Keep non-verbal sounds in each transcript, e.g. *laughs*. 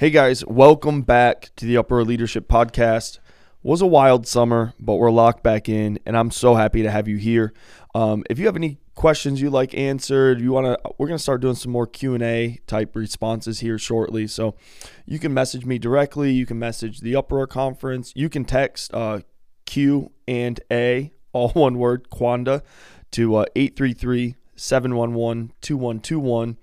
Hey guys, welcome back to the Upper Leadership Podcast. Was a wild summer, but we're locked back in, and I'm so happy to have you here. Um, if you have any questions you like answered, you want to, we're gonna start doing some more Q and A type responses here shortly. So you can message me directly. You can message the Upper Conference. You can text uh, Q and A, all one word, Quanda, to uh, 833 711 2121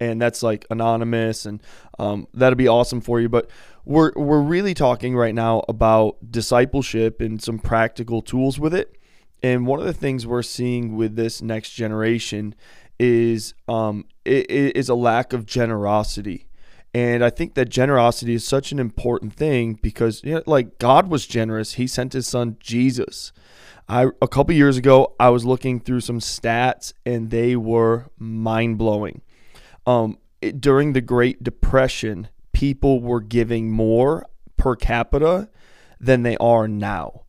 and that's like anonymous and um, that'll be awesome for you but we're we're really talking right now about discipleship and some practical tools with it and one of the things we're seeing with this next generation is um, it, it is a lack of generosity and I think that generosity is such an important thing because you know, like God was generous. He sent his son Jesus. I a couple years ago I was looking through some stats and they were mind-blowing um, it, during the Great Depression, people were giving more per capita than they are now.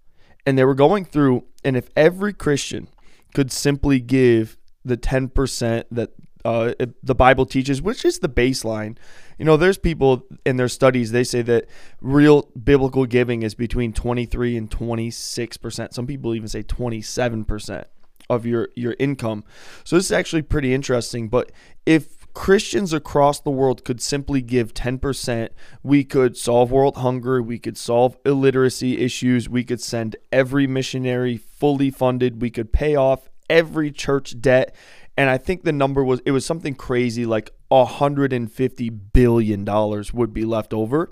And they were going through, and if every Christian could simply give the 10% that uh, the Bible teaches, which is the baseline. You know, there's people in their studies, they say that real biblical giving is between 23 and 26%. Some people even say 27% of your, your income. So this is actually pretty interesting. But if Christians across the world could simply give 10%, we could solve world hunger, we could solve illiteracy issues, we could send every missionary fully funded, we could pay off every church debt. And I think the number was it was something crazy like 150 billion dollars would be left over.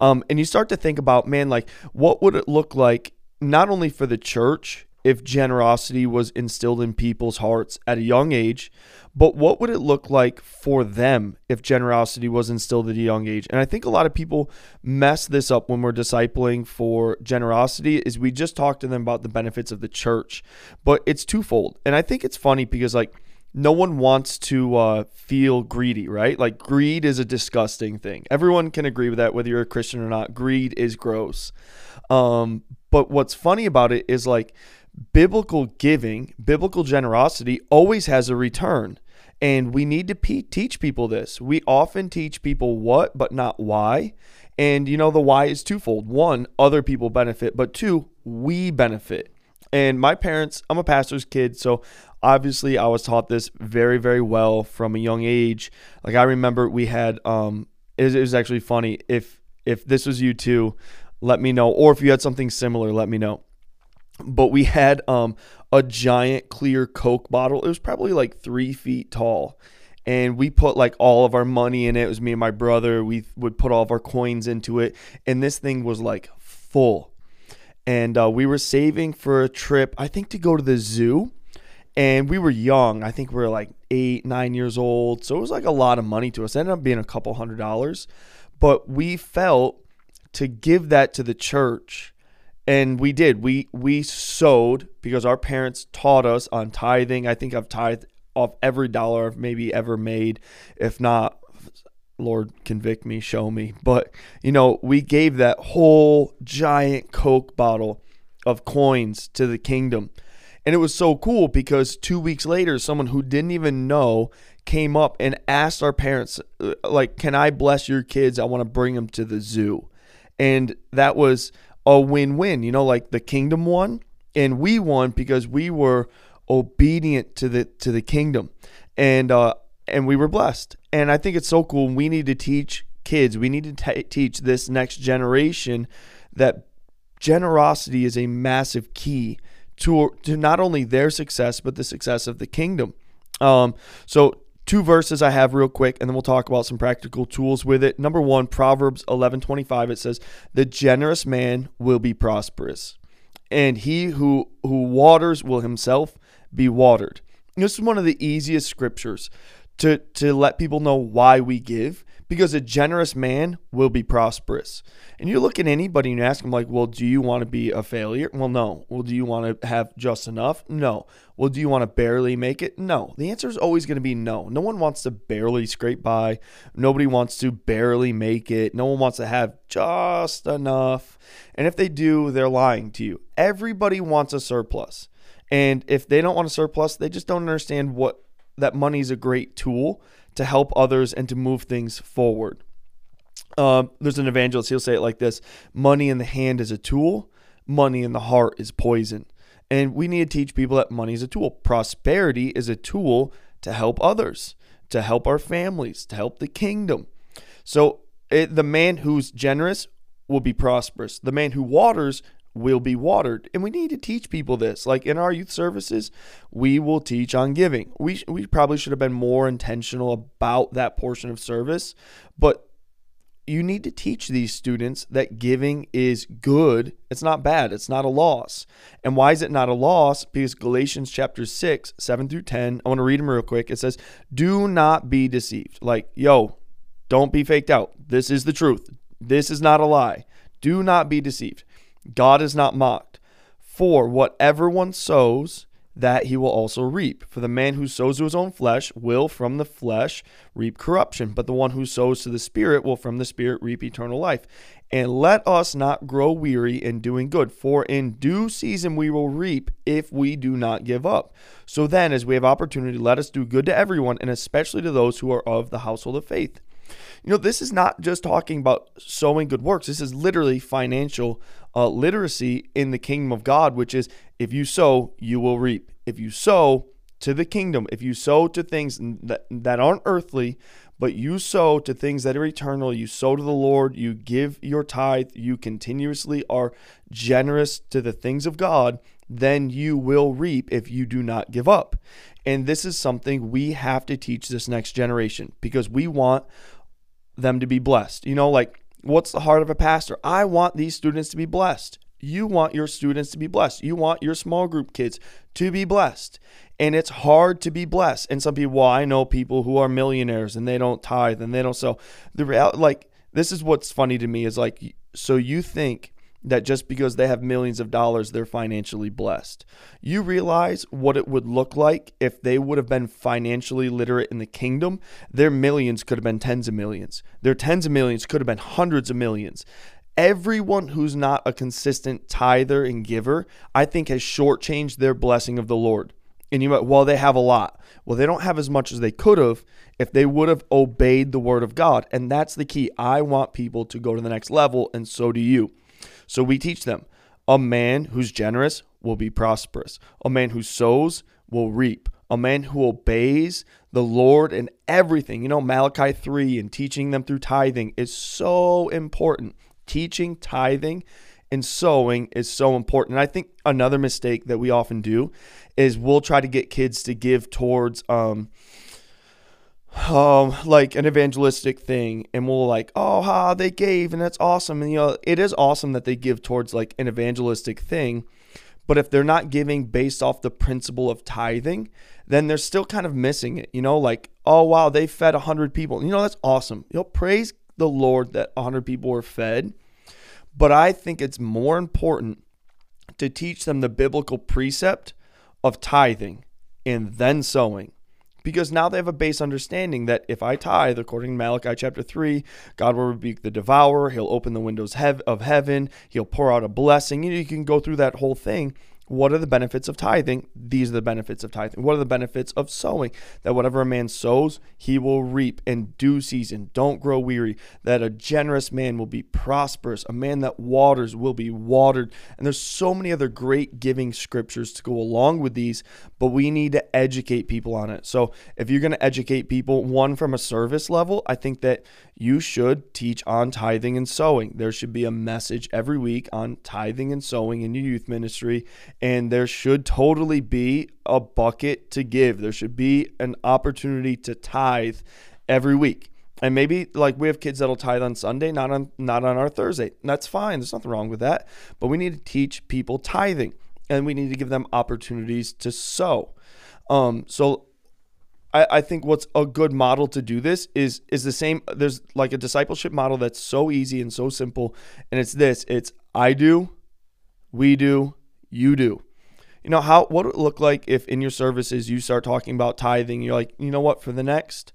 Um, and you start to think about, man, like what would it look like not only for the church if generosity was instilled in people's hearts at a young age, but what would it look like for them if generosity was instilled at a young age? And I think a lot of people mess this up when we're discipling for generosity is we just talk to them about the benefits of the church, but it's twofold. And I think it's funny because like no one wants to uh, feel greedy, right? Like greed is a disgusting thing. Everyone can agree with that, whether you're a Christian or not. Greed is gross. Um, but what's funny about it is like biblical giving, biblical generosity always has a return. And we need to pe- teach people this. We often teach people what, but not why. And you know, the why is twofold. One, other people benefit, but two, we benefit. And my parents, I'm a pastor's kid, so obviously I was taught this very, very well from a young age. Like I remember we had, um, it it was actually funny. If if this was you too, let me know. Or if you had something similar, let me know but we had um, a giant clear Coke bottle. It was probably like three feet tall. And we put like all of our money in it. It was me and my brother. We would put all of our coins into it. And this thing was like full. And uh, we were saving for a trip, I think to go to the zoo. And we were young. I think we were like eight, nine years old. So it was like a lot of money to us. It ended up being a couple hundred dollars. But we felt to give that to the church and we did. We we sowed because our parents taught us on tithing. I think i've tithed off every dollar i've maybe ever made. If not lord convict me show me. But you know we gave that whole giant coke bottle of coins to the kingdom. And it was so cool because two weeks later someone who didn't even know came up and asked our parents uh, like can i bless your kids? I want to bring them to the zoo. And that was a win-win. You know, like the kingdom won and we won because we were obedient to the to the kingdom, and uh, and we were blessed. And I think it's so cool. We need to teach kids. We need to t- teach this next generation that generosity is a massive key to to not only their success but the success of the kingdom. Um, so two verses I have real quick, and then we'll talk about some practical tools with it. Number one, Proverbs eleven twenty five. It says, "The generous man will be prosperous, and he who who waters will himself be watered." This is one of the easiest scriptures to to let people know why we give because a generous man will be prosperous. And you look at anybody and ask them, like, well, do you want to be a failure? Well, no. Well, do you want to have just enough? No. Well, do you want to barely make it? No. The answer is always going to be no. No one wants to barely scrape by. Nobody wants to barely make it. No one wants to have just enough. And if they do, they're lying to you. Everybody wants a surplus. And if they don't want a surplus, they just don't understand what that money is a great tool to help others and to move things forward. Um, there's an evangelist, he'll say it like this Money in the hand is a tool, money in the heart is poison. And we need to teach people that money is a tool. Prosperity is a tool to help others, to help our families, to help the kingdom. So it, the man who's generous will be prosperous. The man who waters will be watered. And we need to teach people this. Like in our youth services, we will teach on giving. We, we probably should have been more intentional about that portion of service, but you need to teach these students that giving is good. It's not bad. It's not a loss. And why is it not a loss? Because Galatians chapter 6, 7 through 10, I want to read them real quick. It says, Do not be deceived. Like, yo, don't be faked out. This is the truth. This is not a lie. Do not be deceived. God is not mocked. For whatever one sows, that he will also reap. For the man who sows to his own flesh will from the flesh reap corruption, but the one who sows to the Spirit will from the Spirit reap eternal life. And let us not grow weary in doing good, for in due season we will reap if we do not give up. So then, as we have opportunity, let us do good to everyone, and especially to those who are of the household of faith. You know, this is not just talking about sowing good works. This is literally financial uh, literacy in the kingdom of God, which is if you sow, you will reap. If you sow to the kingdom, if you sow to things that, that aren't earthly, but you sow to things that are eternal, you sow to the Lord, you give your tithe, you continuously are generous to the things of God, then you will reap if you do not give up. And this is something we have to teach this next generation because we want them to be blessed. You know, like what's the heart of a pastor? I want these students to be blessed. You want your students to be blessed. You want your small group kids to be blessed. And it's hard to be blessed. And some people, well, I know people who are millionaires and they don't tithe and they don't sell. The reality, like, this is what's funny to me is like, so you think that just because they have millions of dollars, they're financially blessed. You realize what it would look like if they would have been financially literate in the kingdom. Their millions could have been tens of millions, their tens of millions could have been hundreds of millions. Everyone who's not a consistent tither and giver, I think, has shortchanged their blessing of the Lord. And you might, well, they have a lot. Well, they don't have as much as they could have if they would have obeyed the word of God. And that's the key. I want people to go to the next level, and so do you. So we teach them a man who's generous will be prosperous, a man who sows will reap, a man who obeys the Lord in everything. You know, Malachi 3 and teaching them through tithing is so important. Teaching tithing and sowing is so important. And I think another mistake that we often do is we'll try to get kids to give towards um, um like an evangelistic thing and we'll like oh ha they gave and that's awesome. And you know it is awesome that they give towards like an evangelistic thing but if they're not giving based off the principle of tithing then they're still kind of missing it you know like oh wow they fed 100 people. You know that's awesome. You know praise the lord that 100 people were fed but i think it's more important to teach them the biblical precept of tithing and then sowing because now they have a base understanding that if I tithe, according to Malachi chapter 3, God will rebuke the devourer. He'll open the windows of heaven. He'll pour out a blessing. You, know, you can go through that whole thing. What are the benefits of tithing? These are the benefits of tithing. What are the benefits of sowing? That whatever a man sows, he will reap in due season. Don't grow weary. That a generous man will be prosperous. A man that waters will be watered. And there's so many other great giving scriptures to go along with these, but we need to educate people on it. So if you're going to educate people, one from a service level, I think that you should teach on tithing and sowing. There should be a message every week on tithing and sowing in your youth ministry, and there should totally be a bucket to give. There should be an opportunity to tithe every week. And maybe like we have kids that'll tithe on Sunday, not on not on our Thursday. That's fine. There's nothing wrong with that. But we need to teach people tithing, and we need to give them opportunities to sow. Um, so I, I think what's a good model to do this is is the same. There's like a discipleship model that's so easy and so simple, and it's this: it's I do, we do, you do. You know how what would it look like if in your services you start talking about tithing? You're like, you know what? For the next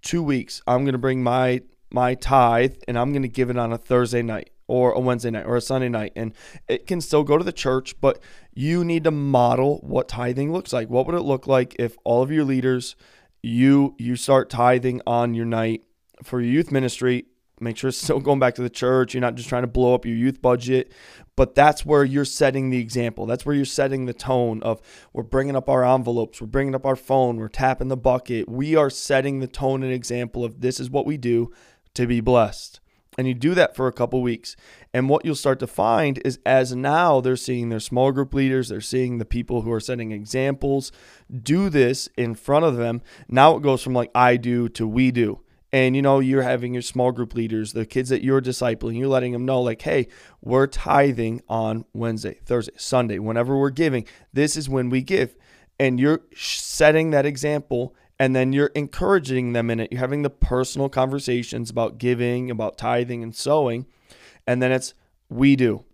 two weeks, I'm gonna bring my my tithe and I'm gonna give it on a Thursday night or a Wednesday night or a Sunday night. And it can still go to the church, but you need to model what tithing looks like. What would it look like if all of your leaders, you you start tithing on your night for your youth ministry? Make sure it's still going back to the church. You're not just trying to blow up your youth budget, but that's where you're setting the example. That's where you're setting the tone of we're bringing up our envelopes, we're bringing up our phone, we're tapping the bucket. We are setting the tone and example of this is what we do to be blessed. And you do that for a couple weeks. And what you'll start to find is as now they're seeing their small group leaders, they're seeing the people who are setting examples do this in front of them. Now it goes from like I do to we do. And you know, you're having your small group leaders, the kids that you're discipling, you're letting them know, like, hey, we're tithing on Wednesday, Thursday, Sunday, whenever we're giving. This is when we give. And you're setting that example and then you're encouraging them in it. You're having the personal conversations about giving, about tithing and sowing, and then it's we do.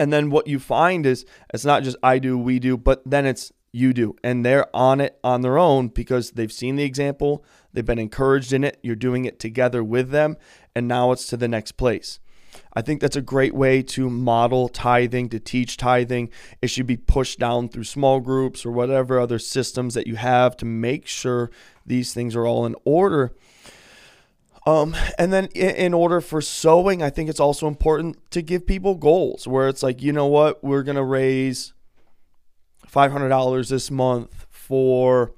And then what you find is it's not just I do, we do, but then it's you do. And they're on it on their own because they've seen the example, they've been encouraged in it, you're doing it together with them, and now it's to the next place. I think that's a great way to model tithing, to teach tithing. It should be pushed down through small groups or whatever other systems that you have to make sure these things are all in order. Um, and then in order for sowing, I think it's also important to give people goals where it's like, you know what, we're going to raise $500 this month for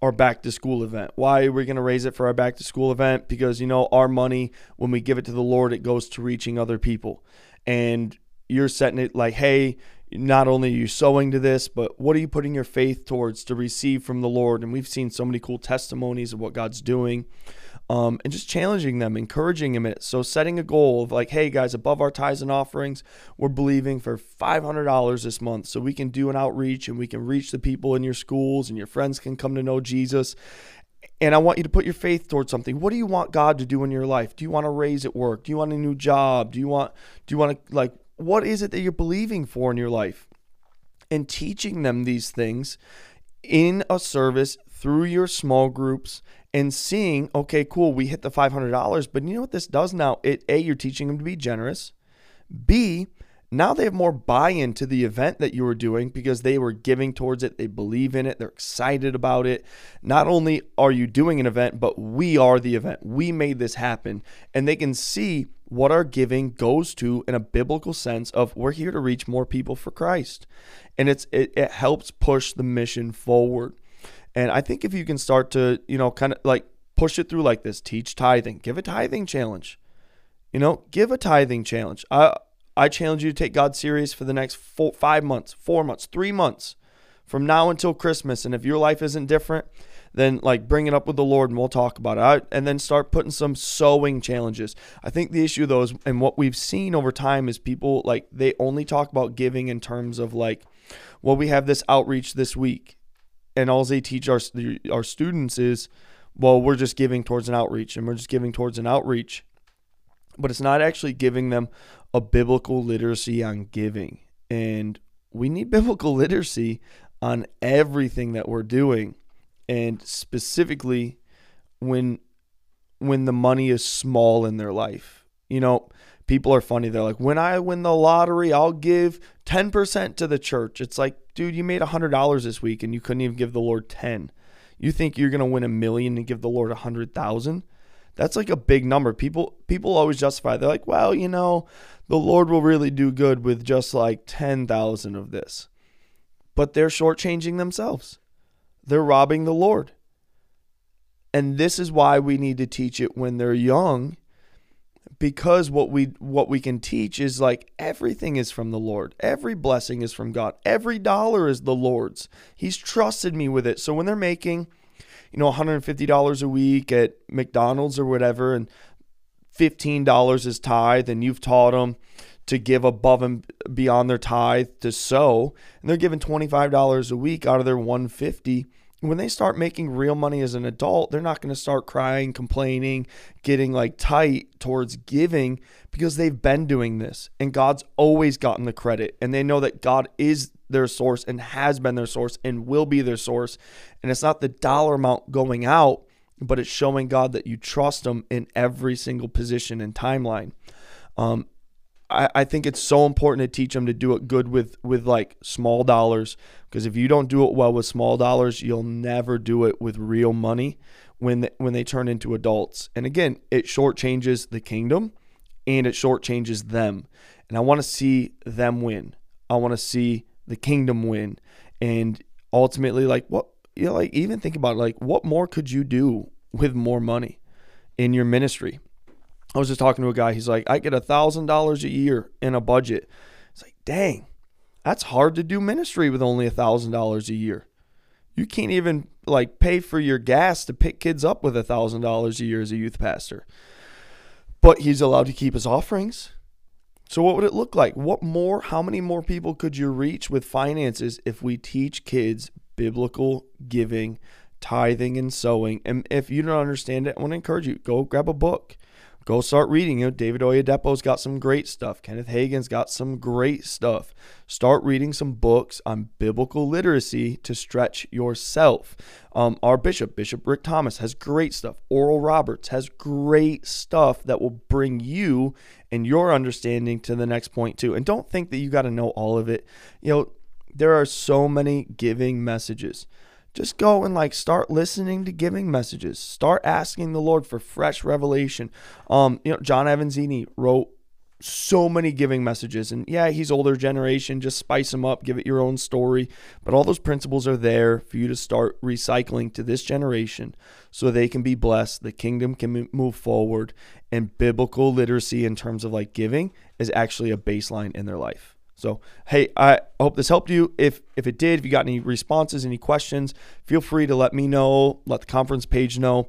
our back to school event. Why are we going to raise it for our back to school event? Because, you know, our money, when we give it to the Lord, it goes to reaching other people. And you're setting it like, hey, not only are you sowing to this, but what are you putting your faith towards to receive from the Lord? And we've seen so many cool testimonies of what God's doing um, and just challenging them, encouraging them. So setting a goal of like, hey guys, above our tithes and offerings, we're believing for $500 this month, so we can do an outreach and we can reach the people in your schools and your friends can come to know Jesus. And I want you to put your faith towards something. What do you want God to do in your life? Do you want to raise at work? Do you want a new job? Do you want do you want to like what is it that you're believing for in your life? And teaching them these things in a service through your small groups and seeing, okay, cool, we hit the $500, but you know what this does now? It A, you're teaching them to be generous. B, now they have more buy-in to the event that you were doing because they were giving towards it, they believe in it, they're excited about it. Not only are you doing an event, but we are the event. We made this happen and they can see what our giving goes to in a biblical sense of we're here to reach more people for Christ. And it's it, it helps push the mission forward. And I think if you can start to, you know, kind of like push it through like this, teach tithing, give a tithing challenge. You know, give a tithing challenge. I I challenge you to take God serious for the next four, five months, four months, three months, from now until Christmas. And if your life isn't different, then like bring it up with the Lord and we'll talk about it. I, and then start putting some sowing challenges. I think the issue though is, and what we've seen over time is people like they only talk about giving in terms of like, well, we have this outreach this week and all they teach our our students is, well, we're just giving towards an outreach, and we're just giving towards an outreach, but it's not actually giving them a biblical literacy on giving, and we need *laughs* biblical literacy on everything that we're doing, and specifically when when the money is small in their life. You know, people are funny. They're like, when I win the lottery, I'll give 10% to the church. It's like, dude, you made $100 this week and you couldn't even give the Lord 10. You think you're going to win a million and give the Lord a 100,000? That's like a big number. People people always justify. They're like, "Well, you know, the Lord will really do good with just like 10,000 of this." But they're shortchanging themselves. They're robbing the Lord. And this is why we need to teach it when they're young because what we what we can teach is like everything is from the Lord. Every blessing is from God. Every dollar is the Lord's. He's trusted me with it. So when they're making, you know, $150 a week at McDonald's or whatever and $15 is tithe and you've taught them to give above and beyond their tithe to sow and they're giving $25 a week out of their 150 when they start making real money as an adult, they're not going to start crying, complaining, getting like tight towards giving because they've been doing this and God's always gotten the credit and they know that God is their source and has been their source and will be their source. And it's not the dollar amount going out, but it's showing God that you trust Him in every single position and timeline. Um, I, I think it's so important to teach them to do it good with with like small dollars because if you don't do it well with small dollars, you'll never do it with real money when they, when they turn into adults. And again, it shortchanges the kingdom and it shortchanges them. And I want to see them win. I want to see the kingdom win. And ultimately, like what you know, like even think about it, like what more could you do with more money in your ministry? I was just talking to a guy. He's like, I get a thousand dollars a year in a budget. It's like, dang, that's hard to do ministry with only a thousand dollars a year. You can't even like pay for your gas to pick kids up with a thousand dollars a year as a youth pastor. But he's allowed to keep his offerings. So what would it look like? What more, how many more people could you reach with finances if we teach kids biblical giving, tithing and sowing? And if you don't understand it, I want to encourage you, go grab a book go start reading. You know, David Oyedepo's got some great stuff. Kenneth Hagin's got some great stuff. Start reading some books on biblical literacy to stretch yourself. Um, our bishop, Bishop Rick Thomas, has great stuff. Oral Roberts has great stuff that will bring you and your understanding to the next point too. And don't think that you got to know all of it. You know, there are so many giving messages just go and like start listening to giving messages. Start asking the Lord for fresh revelation. Um, you know, John Avanzini wrote so many giving messages, and yeah, he's older generation. Just spice them up, give it your own story. But all those principles are there for you to start recycling to this generation, so they can be blessed. The kingdom can move forward, and biblical literacy in terms of like giving is actually a baseline in their life. So, hey, I hope this helped you. If if it did, if you got any responses, any questions, feel free to let me know, let the conference page know.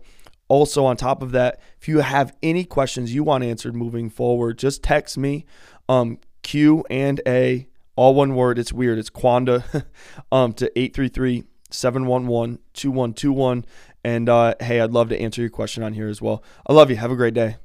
Also, on top of that, if you have any questions you want answered moving forward, just text me um, Q and A, all one word. It's weird. It's Quanda *laughs* um, to 833 711 2121. And uh, hey, I'd love to answer your question on here as well. I love you. Have a great day.